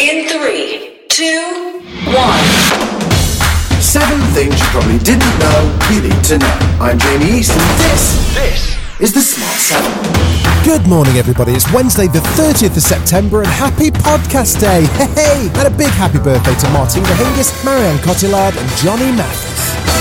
In three, two, one. Seven things you probably didn't know you need to know. I'm Jamie East, and this, this is the Smart Seven. Good morning, everybody. It's Wednesday, the 30th of September, and happy podcast day. Hey, hey! And a big happy birthday to Martina Hingis, Marion Cotillard, and Johnny Mathis.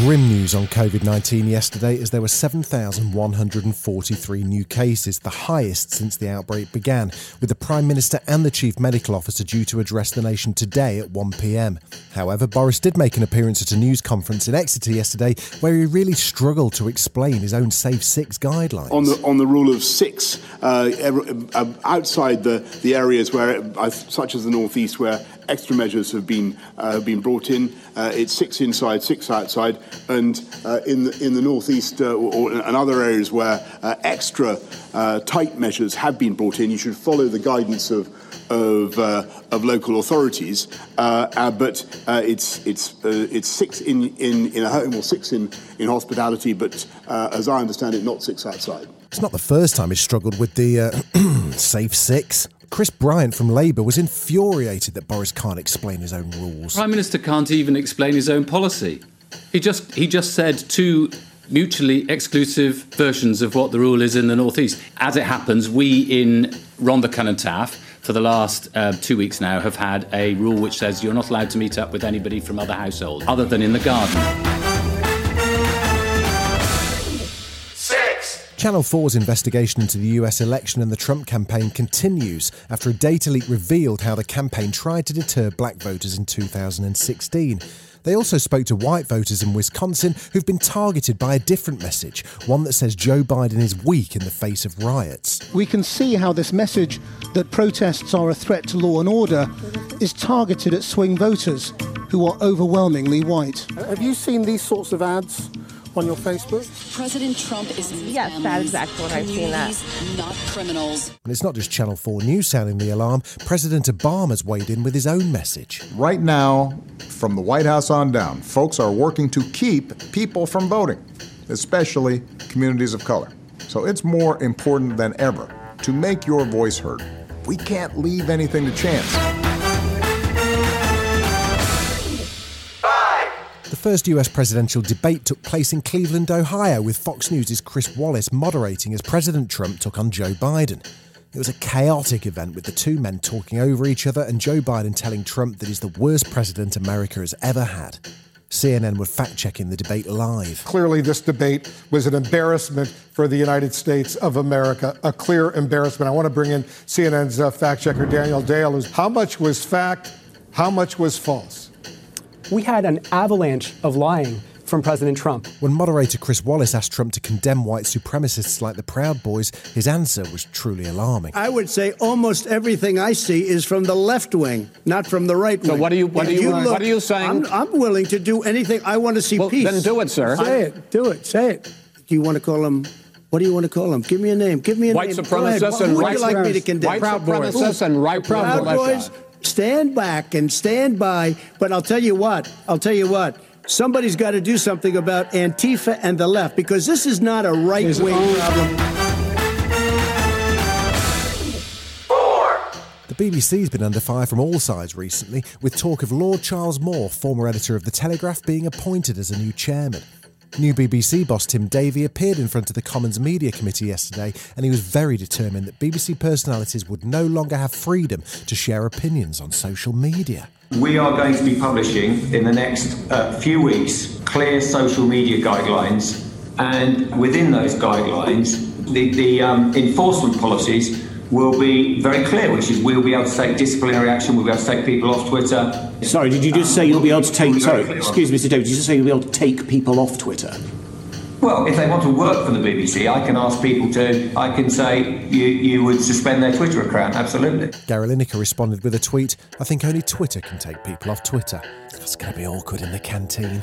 Grim news on COVID 19 yesterday as there were 7,143 new cases, the highest since the outbreak began, with the Prime Minister and the Chief Medical Officer due to address the nation today at 1pm. However, Boris did make an appearance at a news conference in Exeter yesterday where he really struggled to explain his own Safe Six guidelines. on the on the rule of six uh, er- uh, outside the the areas where uh, such as the northeast where extra measures have been uh, have been brought in uh, it's six inside six outside and uh, in the in the northeast uh, or, or and other areas where uh, extra uh, tight measures have been brought in you should follow the guidance of of, uh, of local authorities, uh, uh, but uh, it's it's uh, it's six in, in, in a home or six in, in hospitality, but uh, as I understand it, not six outside. It's not the first time he's struggled with the uh, Safe Six. Chris Bryant from Labour was infuriated that Boris can't explain his own rules. Prime Minister can't even explain his own policy. He just he just said two mutually exclusive versions of what the rule is in the northeast. As it happens, we in Rhondda and Taff for the last uh, two weeks now have had a rule which says you're not allowed to meet up with anybody from other households other than in the garden. Channel 4's investigation into the US election and the Trump campaign continues after a data leak revealed how the campaign tried to deter black voters in 2016. They also spoke to white voters in Wisconsin who've been targeted by a different message, one that says Joe Biden is weak in the face of riots. we can see how this message that protests are a threat to law and order is targeted at swing voters who are overwhelmingly white. Have you seen these sorts of ads on your Facebook? President Trump is in Yes, that is exactly what I've seen that. not criminals. And it's not just Channel 4 News sounding the alarm, President Obama's weighed in with his own message. Right now, from the White House on down, folks are working to keep people from voting, especially communities of color. So it's more important than ever to make your voice heard. We can't leave anything to chance. First US presidential debate took place in Cleveland, Ohio, with Fox News' Chris Wallace moderating as President Trump took on Joe Biden. It was a chaotic event with the two men talking over each other and Joe Biden telling Trump that he's the worst president America has ever had. CNN were fact checking the debate live. Clearly, this debate was an embarrassment for the United States of America, a clear embarrassment. I want to bring in CNN's uh, fact checker, Daniel Dale, who's how much was fact, how much was false? We had an avalanche of lying from President Trump. When moderator Chris Wallace asked Trump to condemn white supremacists like the Proud Boys, his answer was truly alarming. I would say almost everything I see is from the left wing, not from the right wing. So what are you- what are you- what are you saying? I'm, I'm willing to do anything. I want to see Well, peace. then do it, sir. Say it. Do it. Say it. Do you want to call him? What do you want to call him? Give me a name. Give me a White name. Go supremacists ahead. and Who would right you like me to supremacists. condemn? White supremacists and right Proud supremacists. Boys. Stand back and stand by. But I'll tell you what. I'll tell you what. Somebody's got to do something about Antifa and the left because this is not a right wing problem. The BBC's been under fire from all sides recently, with talk of Lord Charles Moore, former editor of The Telegraph, being appointed as a new chairman. New BBC boss Tim Davie appeared in front of the Commons Media Committee yesterday, and he was very determined that BBC personalities would no longer have freedom to share opinions on social media. We are going to be publishing in the next uh, few weeks clear social media guidelines, and within those guidelines, the, the um, enforcement policies will be very clear, which is we'll be able to take disciplinary action, we'll be able to take people off Twitter. Sorry, did you just say you'll be able to take? Sorry, excuse me, Mr. Davie. Did you just say you'll be able to take people off Twitter? Well, if they want to work for the BBC, I can ask people to. I can say you, you would suspend their Twitter account. Absolutely. Gary Lineker responded with a tweet I think only Twitter can take people off Twitter. That's going to be awkward in the canteen.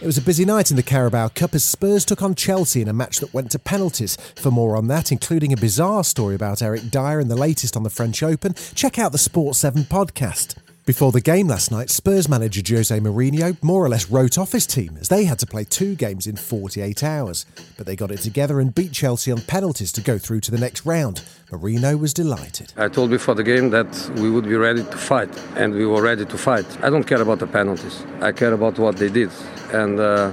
It was a busy night in the Carabao Cup as Spurs took on Chelsea in a match that went to penalties. For more on that, including a bizarre story about Eric Dier and the latest on the French Open, check out the Sport 7 podcast. Before the game last night, Spurs manager Jose Mourinho more or less wrote off his team as they had to play two games in 48 hours. But they got it together and beat Chelsea on penalties to go through to the next round. Mourinho was delighted. I told before the game that we would be ready to fight, and we were ready to fight. I don't care about the penalties. I care about what they did, and uh,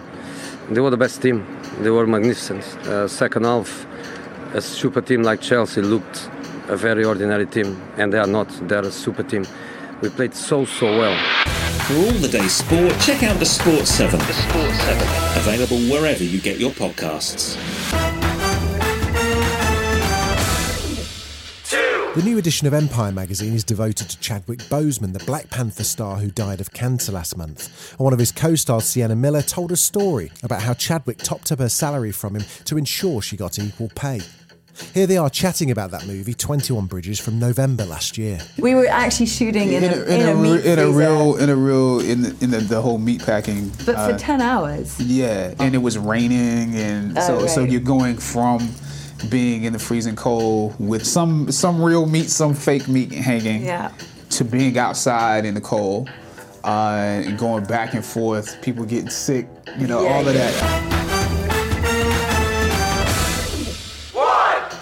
they were the best team. They were magnificent. Uh, second half, a super team like Chelsea looked a very ordinary team, and they are not. They're a super team. We played so so well. For all the day's sport, check out the Sport 7. The Sport 7. Available wherever you get your podcasts. The new edition of Empire magazine is devoted to Chadwick Boseman, the Black Panther star who died of cancer last month. And one of his co stars, Sienna Miller, told a story about how Chadwick topped up her salary from him to ensure she got equal pay. Here they are chatting about that movie, 21 Bridges, from November last year. We were actually shooting in, a, in a, re- meat in a real in a real in the, in the, the whole meat packing. but for uh, 10 hours. Yeah, and it was raining, and Oh, so so you're going from being in the freezing cold with some some real meat, some fake meat hanging, Yeah. to being outside in the cold, uh, and going back and forth, people getting sick, you know, Yeah, all of yeah. that.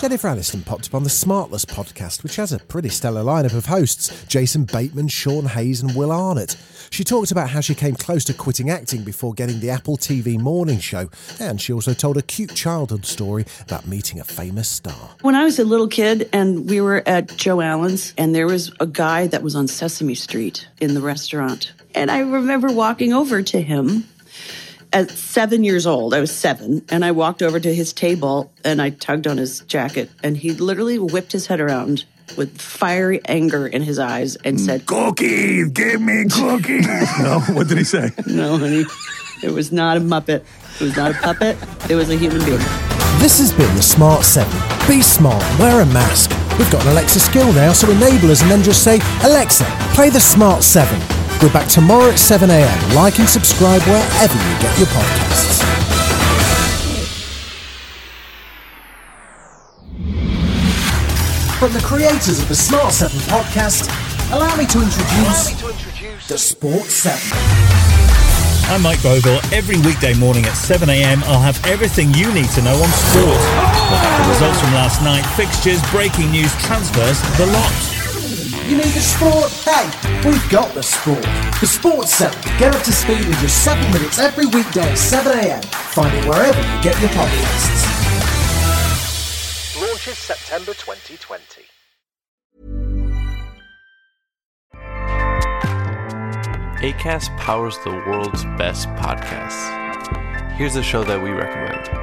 Jennifer Aniston popped up on the Smartless podcast, which has a pretty stellar lineup of hosts Jason Bateman, Sean Hayes, and Will Arnett. She talked about how she came close to quitting acting before getting the Apple TV morning show, and she also told a cute childhood story about meeting a famous star. When I was a little kid and we were at Joe Allen's, and there was a guy that was on Sesame Street in the restaurant. And I remember walking over to him at seven years old. I was seven, and I walked over to his table and I tugged on his jacket, and he literally whipped his head around with fiery anger in his eyes and said, Cookies, give me cookies. no, what did he say? No, honey, it was not a Muppet. It was not a puppet. It was a human being. This has been the Smart 7. Be smart, wear a mask. We've got an Alexa skill now, so enable us and then just say, Alexa, play the Smart 7. We're back tomorrow at 7am. Like and subscribe wherever you get your podcasts. From the creators of the Smart 7 podcast, allow me to introduce, the Sport 7. I'm Mike Bogle. Every weekday morning at 7am, I'll have everything you need to know on sport. The results from last night, fixtures, breaking news, transfers, the lot. You need the sport? Hey, we've got the sport. The Sports 7. Get up to speed in just 7 minutes every weekday at 7am. Find it wherever you get your podcasts. Launches September 2020. ACAST powers the world's best podcasts. Here's a show that we recommend.